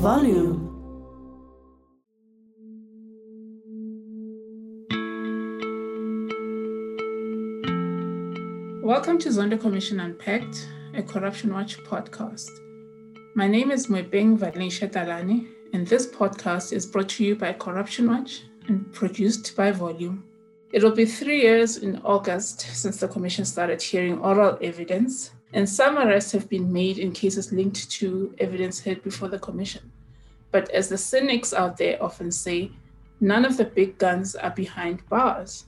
Volume. Welcome to Zondo Commission Unpacked, a Corruption Watch podcast. My name is Moepeng Valencia Talane, and this podcast is brought to you by Corruption Watch and produced by Volume. It will be three years in August since the Commission started hearing oral evidence, and some arrests have been made in cases linked to evidence heard before the Commission. But as the cynics out there often say, none of the big guns are behind bars.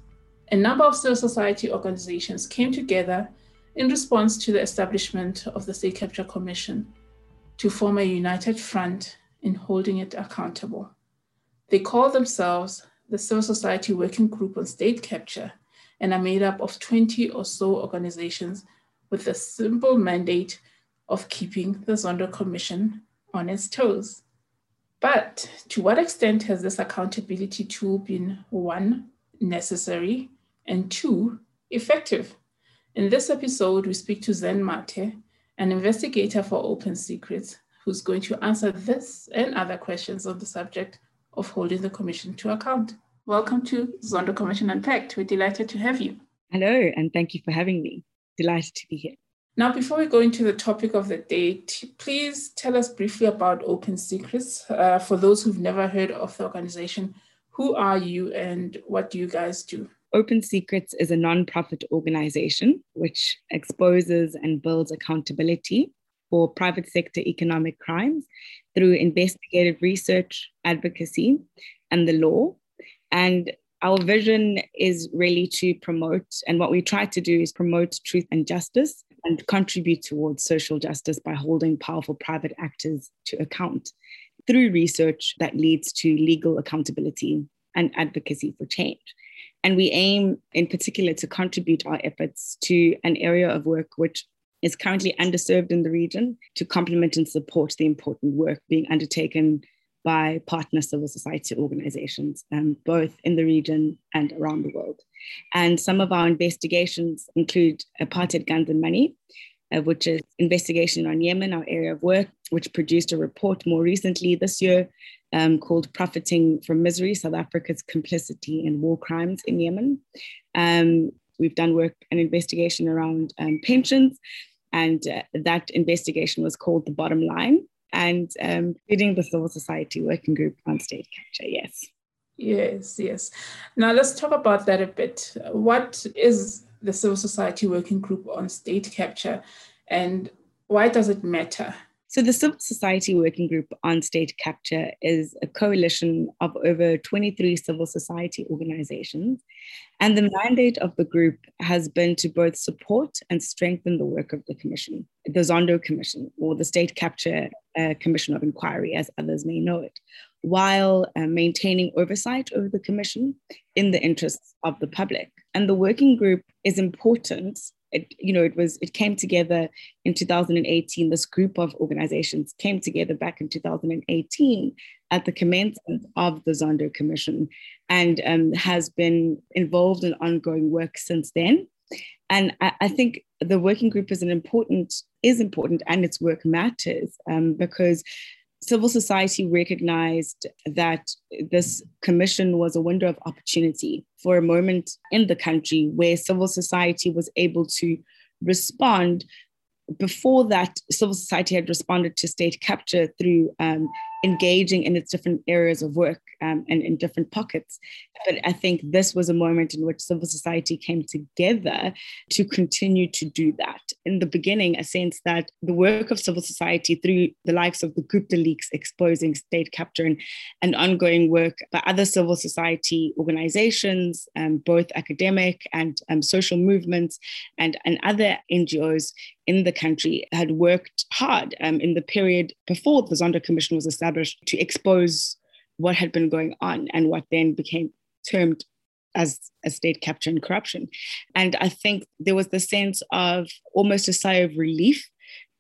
A number of civil society organizations came together in response to the establishment of the State Capture Commission to form a united front in holding it accountable. They call themselves the Civil Society Working Group on State Capture and are made up of 20 or so organizations with the simple mandate of keeping the Zondo Commission on its toes. But to what extent has this accountability tool been one, necessary, and two, effective? In this episode, we speak to Zen Mathe, an investigator for Open Secrets, who's going to answer this and other questions on the subject of holding the Commission to account. Welcome to Zondo Commission Unpacked. We're delighted to have you. Hello, and thank you for having me. Delighted to be here. Now, before we go into the topic of the day, t- please tell us briefly about Open Secrets. Uh, for those who've never heard of the organization, who are you and what do you guys do? Open Secrets is a non-profit organization which exposes and builds accountability for private sector economic crimes through investigative research, advocacy, and the law. And our vision is really to promote, and what we try to do is promote truth and justice and contribute towards social justice by holding powerful private actors to account through research that leads to legal accountability and advocacy for change. And we aim in particular to contribute our efforts to an area of work which is currently underserved in the region to complement and support the important work being undertaken by partner civil society organizations, um, both in the region and around the world. And some of our investigations include Apartheid Guns and Money, uh, which is investigation on Yemen, our area of work, which produced a report more recently this year um, called Profiting from Misery, South Africa's Complicity in War Crimes in Yemen. Um, we've done work and investigation around um, pensions, and uh, that investigation was called The Bottom Line, and um, leading the civil society working group on state capture. Yes. Yes, yes. Now let's talk about that a bit. What is the civil society working group on state capture and why does it matter? So, the Civil Society Working Group on State Capture is a coalition of over 23 civil society organizations. And the mandate of the group has been to both support and strengthen the work of the Commission, the Zondo Commission, or the State Capture uh, Commission of Inquiry, as others may know it, while uh, maintaining oversight over the Commission in the interests of the public. And the working group is important it, you know, it was it came together in 2018. This group of organizations came together back in 2018 at the commencement of the Zondo Commission, and um, has been involved in ongoing work since then. And I, I, think the working group is an important is important, and its work matters um, because civil society recognized that this commission was a window of opportunity for a moment in the country where civil society was able to respond. Before that, civil society had responded to state capture through um, engaging in its different areas of work um, and in different pockets. But I think this was a moment in which civil society came together to continue to do that. In the beginning, a sense that the work of civil society through the likes of the Gupta leaks exposing state capture and, and ongoing work by other civil society organizations, um, both academic and um, social movements and, and other NGOs in the country had worked hard um, in the period before the Zondo Commission was established to expose what had been going on and what then became termed as a state capture and corruption. And I think there was the sense of almost a sigh of relief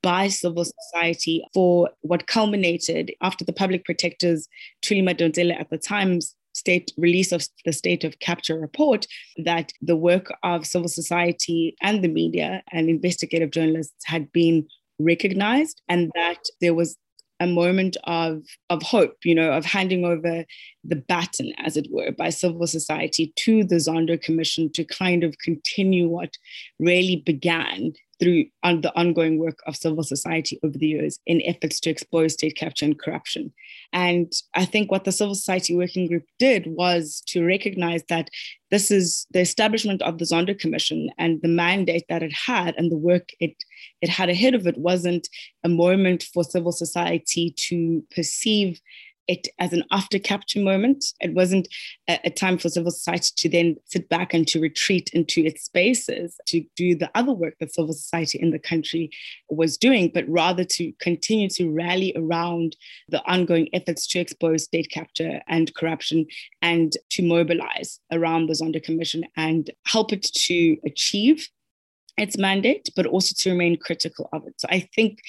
by civil society for what culminated after the public protectors, Thuli Madonsela at the time's state release of the state of capture report that the work of civil society and the media and investigative journalists had been recognized and that there was a moment of of hope, you know, of handing over the baton, as it were, by civil society to the Zondo Commission to kind of continue what really began through the ongoing work of civil society over the years in efforts to expose state capture and corruption. And I think what the Civil Society Working Group did was to recognize that this is the establishment of the Zondo Commission and the mandate that it had and the work it, it had ahead of it wasn't a moment for civil society to perceive it as an after capture moment. It wasn't a, a, time for civil society to then sit back and to retreat into its spaces to do the other work that civil society in the country was doing, but rather to continue to rally around the ongoing efforts to expose state capture and corruption and to mobilize around the Zondo Commission and help it to achieve its mandate, but also to remain critical of it. So I think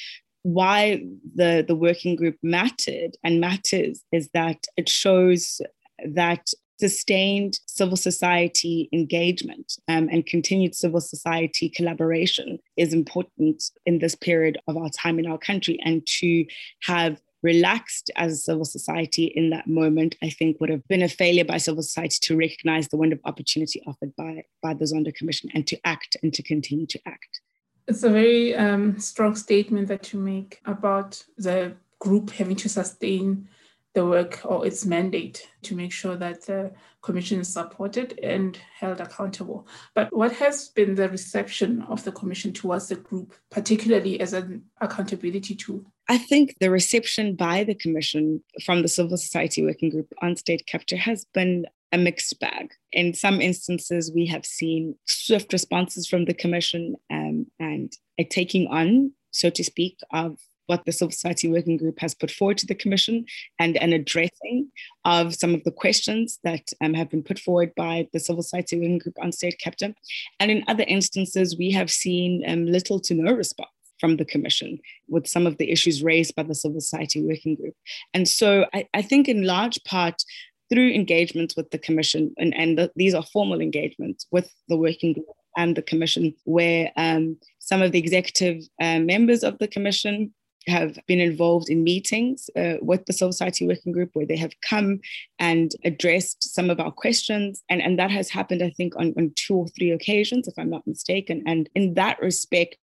why the the working group mattered and matters is that it shows that sustained civil society engagement um, and continued civil society collaboration is important in this period of our time in our country and to have relaxed as a civil society in that moment, I think would have been a failure by civil society to recognize the window of opportunity offered by, by the Zondo Commission and to act and to continue to act. It's a very um, strong statement that you make about the group having to sustain the work or its mandate to make sure that the commission is supported and held accountable. But what has been the reception of the commission towards the group, particularly as an accountability tool? I think the reception by the commission from the civil society working group on state capture has been a mixed bag. In some instances, we have seen swift responses from the Commission um, and a taking on, so to speak, of what the Civil Society Working Group has put forward to the Commission and an addressing of some of the questions that um, have been put forward by the Civil Society Working Group on state capture. And in other instances, we have seen um, little to no response from the Commission with some of the issues raised by the Civil Society Working Group. And so I, I think, in large part, through engagements with the commission, and, and the, these are formal engagements with the working group and the commission, where um, some of the executive uh, members of the commission have been involved in meetings uh, with the Civil Society Working Group where they have come and addressed some of our questions. And, and that has happened, I think, on, on two or three occasions, if I'm not mistaken. And in that respect,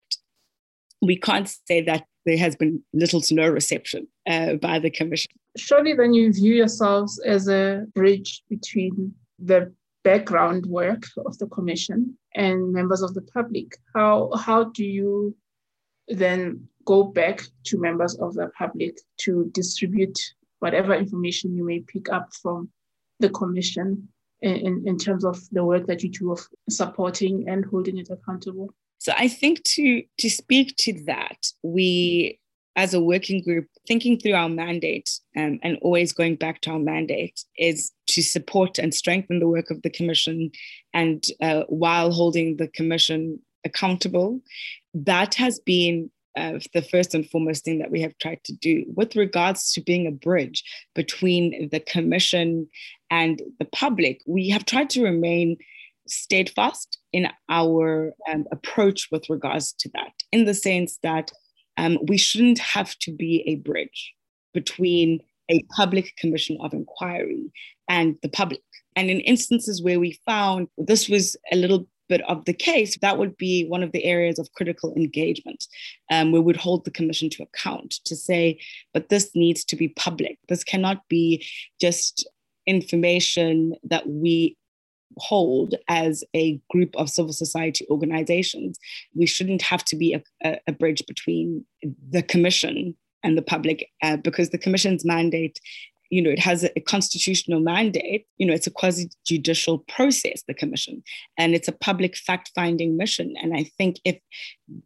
we can't say that there has been little to no reception uh, by the Commission surely then you view yourselves as a bridge between the background work of the commission and members of the public. How how do you then go back to members of the public to distribute whatever information you may pick up from the commission in, in terms of the work that you do of supporting and holding it accountable? So I think to to speak to that, we as a working group, thinking through our mandate um, and always going back to our mandate is to support and strengthen the work of the Commission and uh, while holding the Commission accountable. That has been uh, the first and foremost thing that we have tried to do with regards to being a bridge between the Commission and the public. We have tried to remain steadfast in our um, approach with regards to that, in the sense that um, we shouldn't have to be a bridge between a public commission of inquiry and the public. And in instances where we found this was a little bit of the case, that would be one of the areas of critical engagement um, where we'd hold the commission to account to say, but this needs to be public. This cannot be just information that we hold as a group of civil society organizations, we shouldn't have to be a, a, bridge between the commission and the public uh, because the commission's mandate you know, it has a, constitutional mandate. You know, it's a quasi judicial process, the commission, and it's a public fact finding mission. And I think if,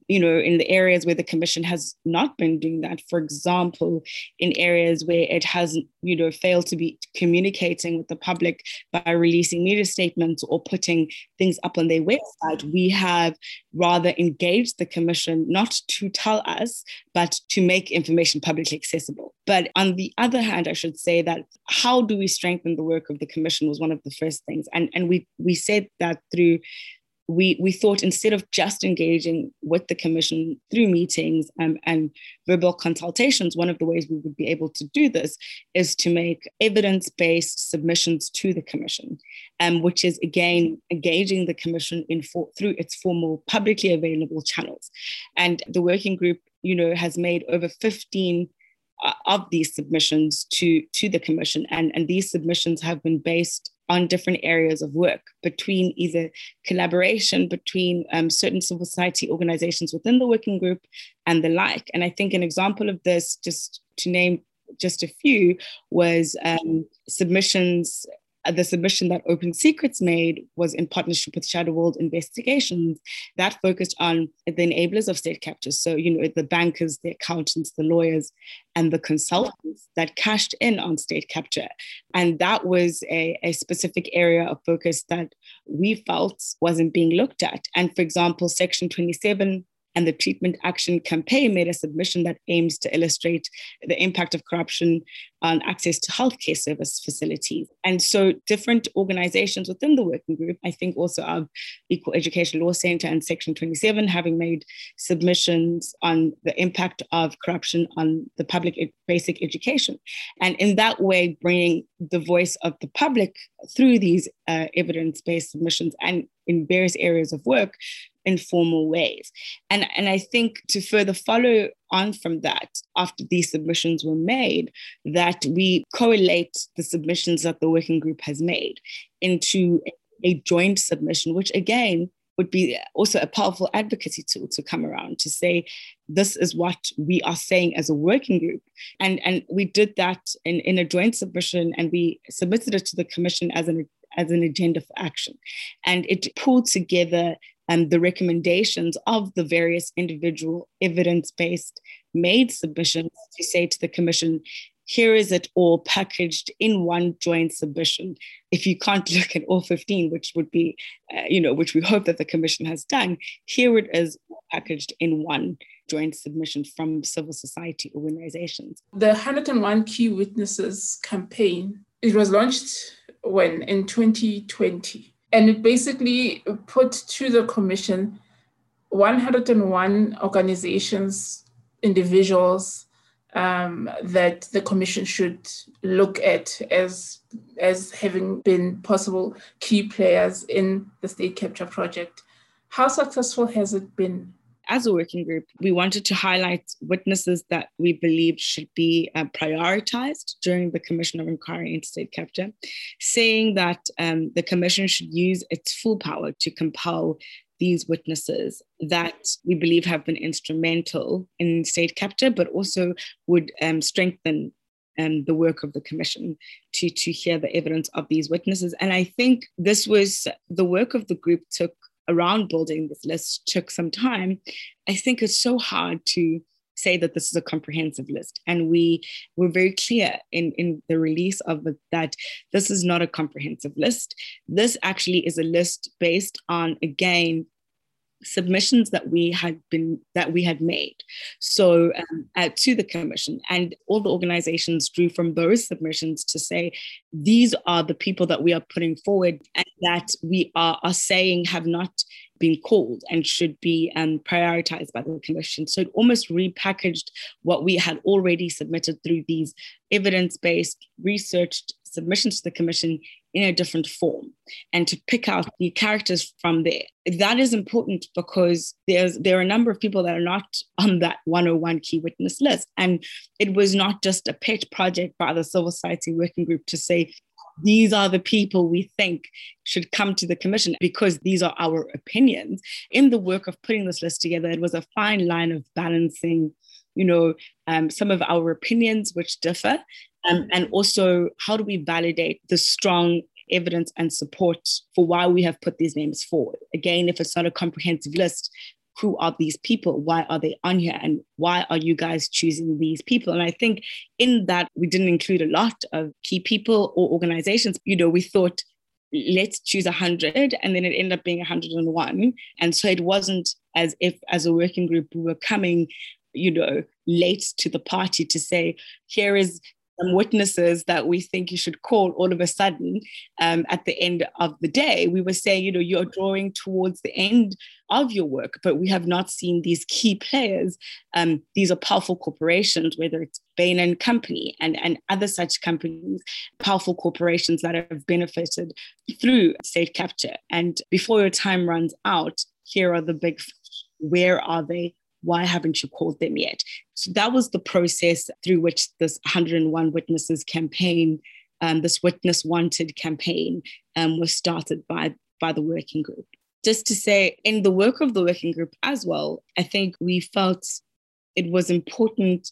you know, in the areas where the commission has not been doing that, for example, in areas where it has, you know, failed to be communicating with the public by releasing media statements or putting things up on their website, we have rather engaged the commission not to tell us, but to make information publicly accessible. But on the other hand, I should say, say that how do we strengthen the work of the commission was one of the first things. And, and we, we said that through we we thought instead of just engaging with the commission through meetings and verbal consultations, one of the ways we would be able to do this is to make evidence-based submissions to the commission, um, which is again engaging the commission in for, through its formal publicly available channels. And the working group, you know, has made over 15 uh, of these submissions to to the commission and and these submissions have been based on different areas of work between either collaboration between um, certain civil society organizations within the working group and the like. And I think an example of this, just to name just a few, was um, submissions uh, Uh, the submission that Open Secrets made was in partnership with Shadow World Investigations that focused on the enablers of state captures. So, you know, the bankers, the accountants, the lawyers, and the consultants that cashed in on state capture. And that was a, a specific area of focus that we felt wasn't being looked at. And for example, Section 27 and the Treatment Action Campaign made a submission that aims to illustrate the impact of corruption on access to healthcare service facilities. And so, different organizations within the working group, I think also our Equal Education Law Center and Section 27, having made submissions on the impact of corruption on the public basic education. And in that way, bringing the voice of the public through these uh, evidence based submissions and in various areas of work in formal ways. And, and I think to further follow on from that, after these submissions were made, that we correlate the submissions that the working group has made into a joint submission, which again would be also a powerful advocacy tool to come around to say this is what we are saying as a working group and and we did that in, in a joint submission and we submitted it to the commission as an as an agenda for action. And it pulled together and the recommendations of the various individual evidence-based made submissions to say to the commission here is it all packaged in one joint submission. If you can't look at all 15 which would be uh, you know which we hope that the commission has done here it is packaged in one joint submission from civil society organizations. The 101 key witnesses campaign it was launched when in 2020 and it basically put to the commission 101 organizations, individuals um, that the commission should look at as as having been possible key players in the state capture project. How successful has it been? As a working group, we wanted to highlight witnesses that we believed should be uh, prioritized during the Commission of Inquiry into State Capture, saying that um, the Commission should use its full power to compel these witnesses that we believe have been instrumental in state capture, but also would um, strengthen um, the work of the commission to, to hear the evidence of these witnesses. And I think this was the work of the group took around building this list took some time, I think it's so hard to say that this is a comprehensive list. And we were very clear in, in the release of it that this is not a comprehensive list. This actually is a list based on, again, submissions that we had been that we had made. So um, uh, to the commission and all the organizations drew from those submissions to say these are the people that we are putting forward and that we are, are saying have not been called and should be um, prioritized by the commission. So it almost repackaged what we had already submitted through these evidence-based researched submissions to the commission in a different form and to pick out the characters from there. That is important because there's there are a number of people that are not on that 101 key witness list. And it was not just a pet project by the civil society working group to say, these are the people we think should come to the commission because these are our opinions. In the work of putting this list together, it was a fine line of balancing, you know, um, some of our opinions which differ um, and also, how do we validate the strong evidence and support for why we have put these names forward? Again, if it's not a comprehensive list, who are these people? Why are they on here? And why are you guys choosing these people? And I think in that, we didn't include a lot of key people or organizations. You know, we thought, let's choose 100 and then it ended up being 101 and so it wasn't as if as a working group we were coming you know late to the party to say here is some witnesses that we think you should call all of a sudden um, at the end of the day. We were saying, you know, you're drawing towards the end of your work, but we have not seen these key players. Um, these are powerful corporations, whether it's Bain and Company and, and other such companies, powerful corporations that have benefited through state capture. And before your time runs out, here are the big where are they? Why haven't you called them yet? So that was the process through which this 101 Witnesses campaign, um, this Witness Wanted campaign, um, was started by, by the working group. Just to say, in the work of the working group as well, I think we felt it was important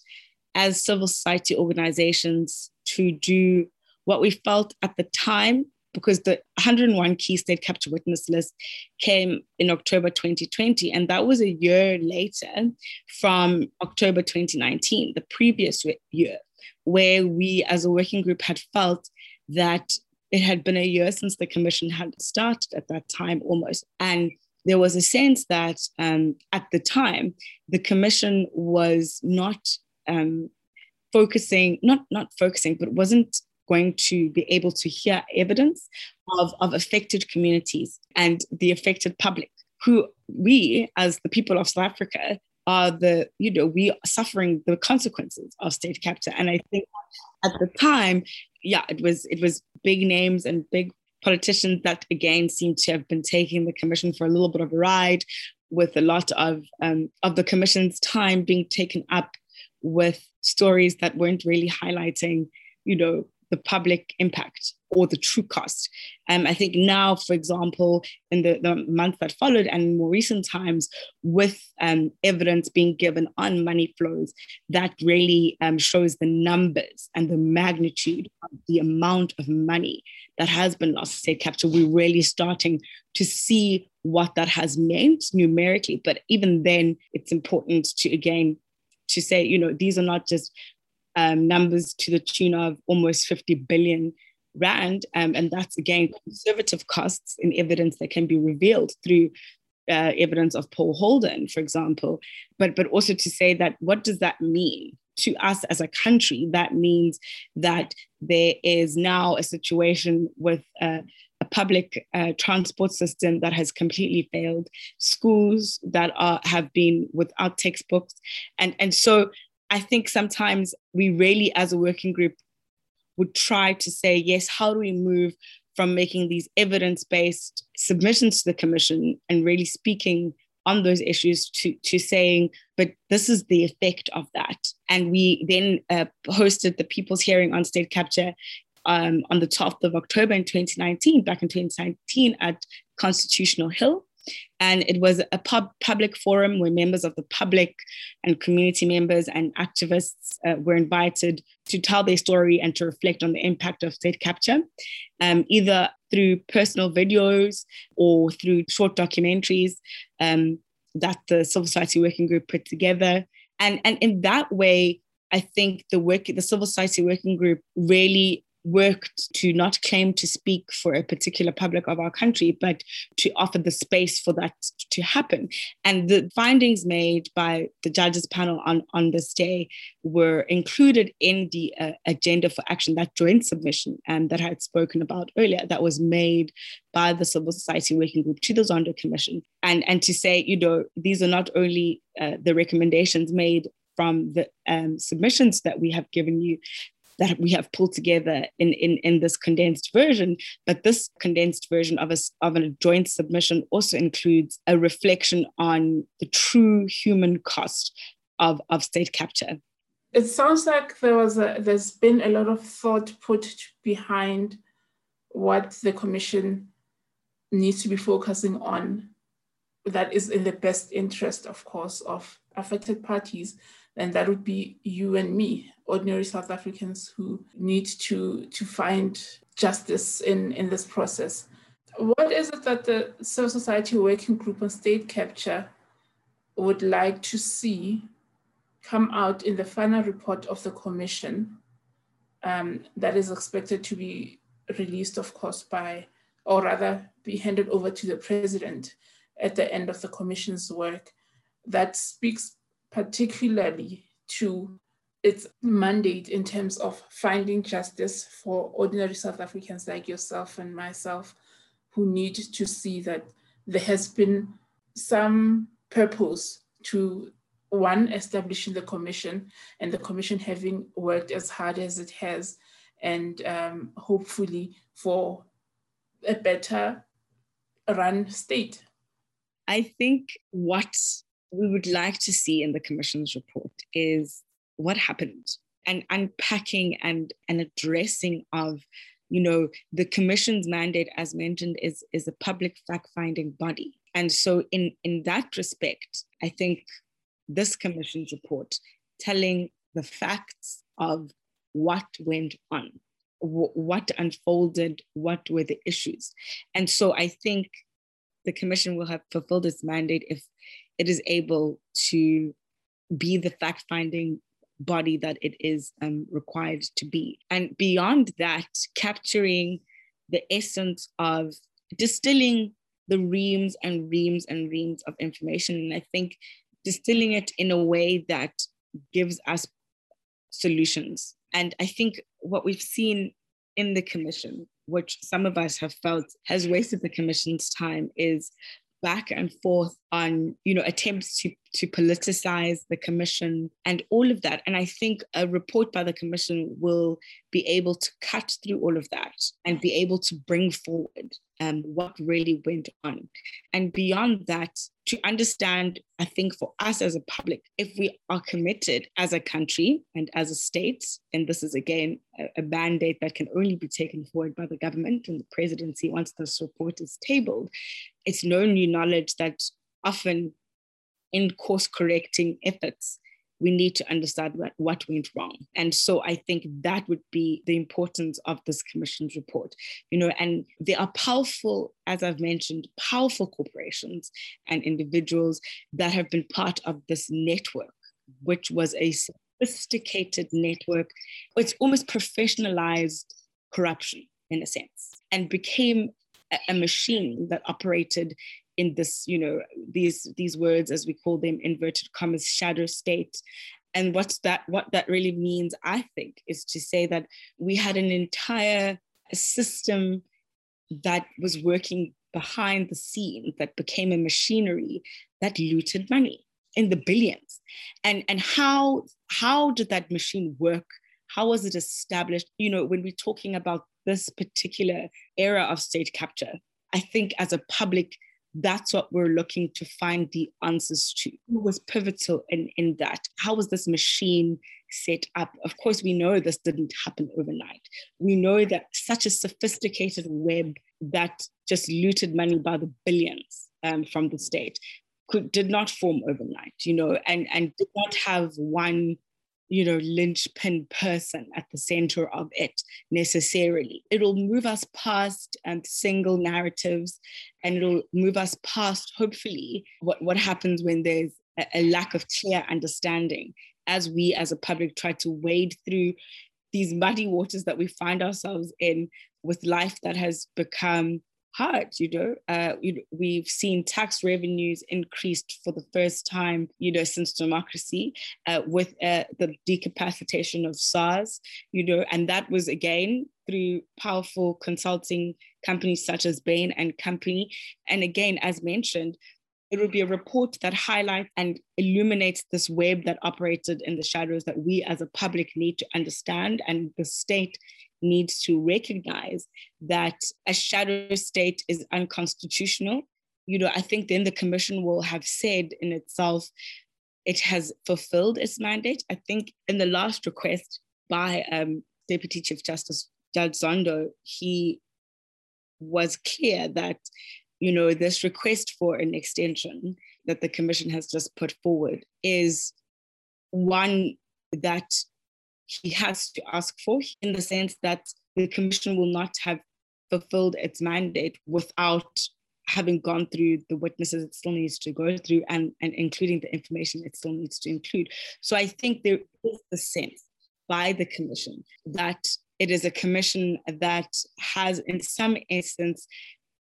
as civil society organizations to do what we felt at the time because the 101 key state capture witness list came in October 2020, and that was a year later from October 2019, the previous year, where we as a working group had felt that it had been a year since the commission had started at that time almost. And there was a sense that um, at the time, the commission was not um, focusing, not, not focusing, but wasn't going to be able to hear evidence of, of affected communities and the affected public, who we, as the people of South Africa, are the, you know, we are suffering the consequences of state capture. And I think at the time, yeah, it was it was big names and big politicians that again seem to have been taking the commission for a little bit of a ride, with a lot of um, of the commission's time being taken up with stories that weren't really highlighting, you know, the public impact or the true cost. Um, I think now, for example, in the, the month that followed and more recent times, with um, evidence being given on money flows, that really um, shows the numbers and the magnitude of the amount of money that has been lost to state capture. We're really starting to see what that has meant numerically. But even then, it's important to, again, to say, you know, these are not just um, numbers to the tune of almost 50 billion rand. Um, and that's again conservative costs in evidence that can be revealed through uh, evidence of Paul Holden, for example. But, but also to say that what does that mean? To us as a country, that means that there is now a situation with uh, a public uh, transport system that has completely failed, schools that are have been without textbooks, and and so I think sometimes we really, as a working group, would try to say, yes, how do we move from making these evidence based submissions to the commission and really speaking on those issues to, to saying, but this is the effect of that. And we then uh, hosted the People's Hearing on State Capture um, on the 12th of October in 2019, back in 2019 at Constitutional Hill. And it was a pub- public forum where members of the public and community members and activists uh, were invited to tell their story and to reflect on the impact of state capture, um, either through personal videos or through short documentaries um, that the Civil Society Working Group put together. And, and in that way, I think the work, the Civil Society Working Group really worked to not claim to speak for a particular public of our country, but to offer the space for that to happen. And the findings made by the judges panel on, on this day were included in the uh, agenda for action, that joint submission um, that I had spoken about earlier, that was made by the Civil Society Working Group to the Zondo Commission. And, and to say, you know, these are not only uh, the recommendations made from the um, submissions that we have given you, that we have pulled together in, in, in this condensed version. But this condensed version of a, of a joint submission also includes a reflection on the true human cost of, of state capture. It sounds like there was a, there's been a lot of thought put behind what the commission needs to be focusing on that is in the best interest, of course, of affected parties, and that would be you and me ordinary South Africans who need to, to find justice in, in this process. What is it that the Civil Society Working Group on State Capture would like to see come out in the final report of the Commission um, that is expected to be released, of course, by, or rather be handed over to the President at the end of the Commission's work that speaks particularly to its mandate in terms of finding justice for ordinary South Africans like yourself and myself who need to see that there has been some purpose to one establishing the commission and the commission having worked as hard as it has and um, hopefully for a better run state. I think what we would like to see in the commission's report is what happened and unpacking and, and addressing of you know the commission's mandate as mentioned is is a public fact-finding body. And so in in that respect i think this commission's report telling the facts of what went on w- what unfolded what were the issues. And so i think the commission will have fulfilled its mandate if it is able to be the fact finding body that it is um, required to be. And beyond that, capturing the essence of distilling the reams and reams and reams of information. And I think distilling it in a way that gives us solutions. And I think what we've seen in the commission, which some of us have felt has wasted the commission's time, is back and forth on you know attempts to to politicize the commission and all of that. And i think a report by the commission will be able to cut through all of that and be able to bring forward um, what really went on. And beyond that to understand i think for us as a public if we are committed as a country and as a state and this is again a, a mandate that can only be taken forward by the government and the presidency once this report is tabled it's no new knowledge that often in course correcting efforts, we need to understand what, what went wrong. And so I think that would be the importance of this commission's report. You know, and there are powerful, as I've mentioned, powerful corporations and individuals that have been part of this network, mm-hmm. which was a sophisticated network. It's almost professionalized corruption in a sense and became a machine that operated in this, you know, these these words as we call them inverted commas shadow state. And what's that what that really means, I think, is to say that we had an entire system that was working behind the scenes that became a machinery that looted money in the billions and and how how did that machine work how was it established you know when we're talking about this particular era of state capture. I think as a public, that's what we're looking to find the answers to. Who was pivotal in, in that? How was this machine set up? Of course, we know this didn't happen overnight. We know that such a sophisticated web that just looted money by the billions um, from the state could, did not form overnight, you know, and, and did not have one you know, linchpin person at the center of it necessarily. It'll move us past um, single narratives and it'll move us past, hopefully, what, what happens when there's a, a lack of clear understanding as we as a public try to wade through these muddy waters that we find ourselves in with life that has become hard you know uh, we've seen tax revenues increased for the first time you know since democracy uh, with uh, the decapacitation of SARS you know and that was again through powerful consulting companies such as Bain and Company. And again as mentioned it will be a report that highlights and illuminates this web that operated in the shadows that we as a public need to understand and the state needs to recognize that a shadow state is unconstitutional. You know, I think then the commission will have said in itself it has fulfilled its mandate. I think in the last request by um, Deputy Chief Justice Judge Zondo, he was clear that, you know, this request for an extension that the commission has just put forward is one that he has to ask for in the sense that the commission will not have fulfilled its mandate without having gone through the witnesses it still needs to go through and, and including the information it still needs to include. So I think there is the sense by the commission that it is a commission that has in some instance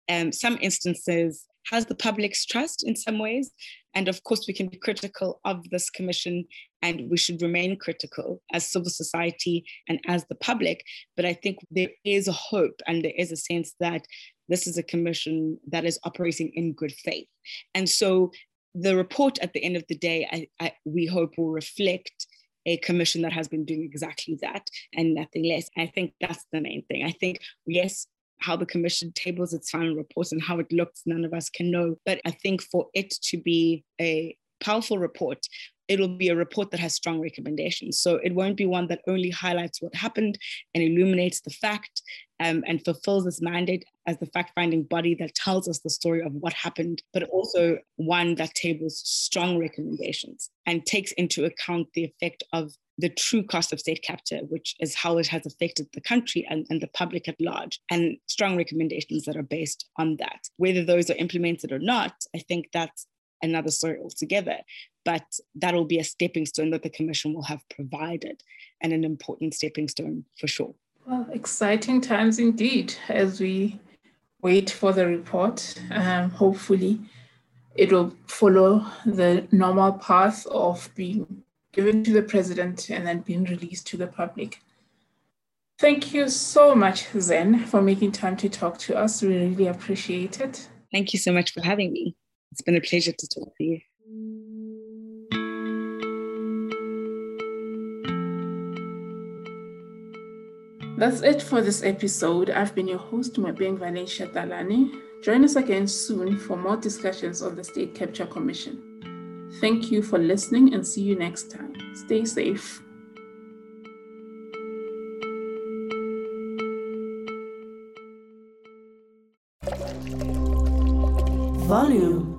um, some instances has the public's trust in some ways. And of course, we can be critical of this commission and we should remain critical as civil society and as the public. But I think there is a hope and there is a sense that this is a commission that is operating in good faith. And so the report at the end of the day, I, I, we hope will reflect a commission that has been doing exactly that and nothing less. I think that's the main thing. I think, yes, how the commission tables its final report and how it looks, none of us can know. But I think for it to be a powerful report, it'll be a report that has strong recommendations. So it won't be one that only highlights what happened and illuminates the fact um, and fulfills its mandate as the fact finding body that tells us the story of what happened, but also one that tables strong recommendations and takes into account the effect of the true cost of state capture, which is how it has affected the country and, and the public at large, and strong recommendations that are based on that. Whether those are implemented or not, I think that's another story altogether. But that'll be a stepping stone that the Commission will have provided, and an important stepping stone for sure. Well, exciting times indeed as we wait for the report. Um, hopefully, it will follow the normal path of being given to the president and then being released to the public. Thank you so much, Zen, for making time to talk to us. We really appreciate it. Thank you so much for having me. It's been a pleasure to talk to you. That's it for this episode. I've been your host, Moepeng Valencia Talane. Join us again soon for more discussions on the State Capture Commission. Thank you for listening and see you next time. Stay safe. Volume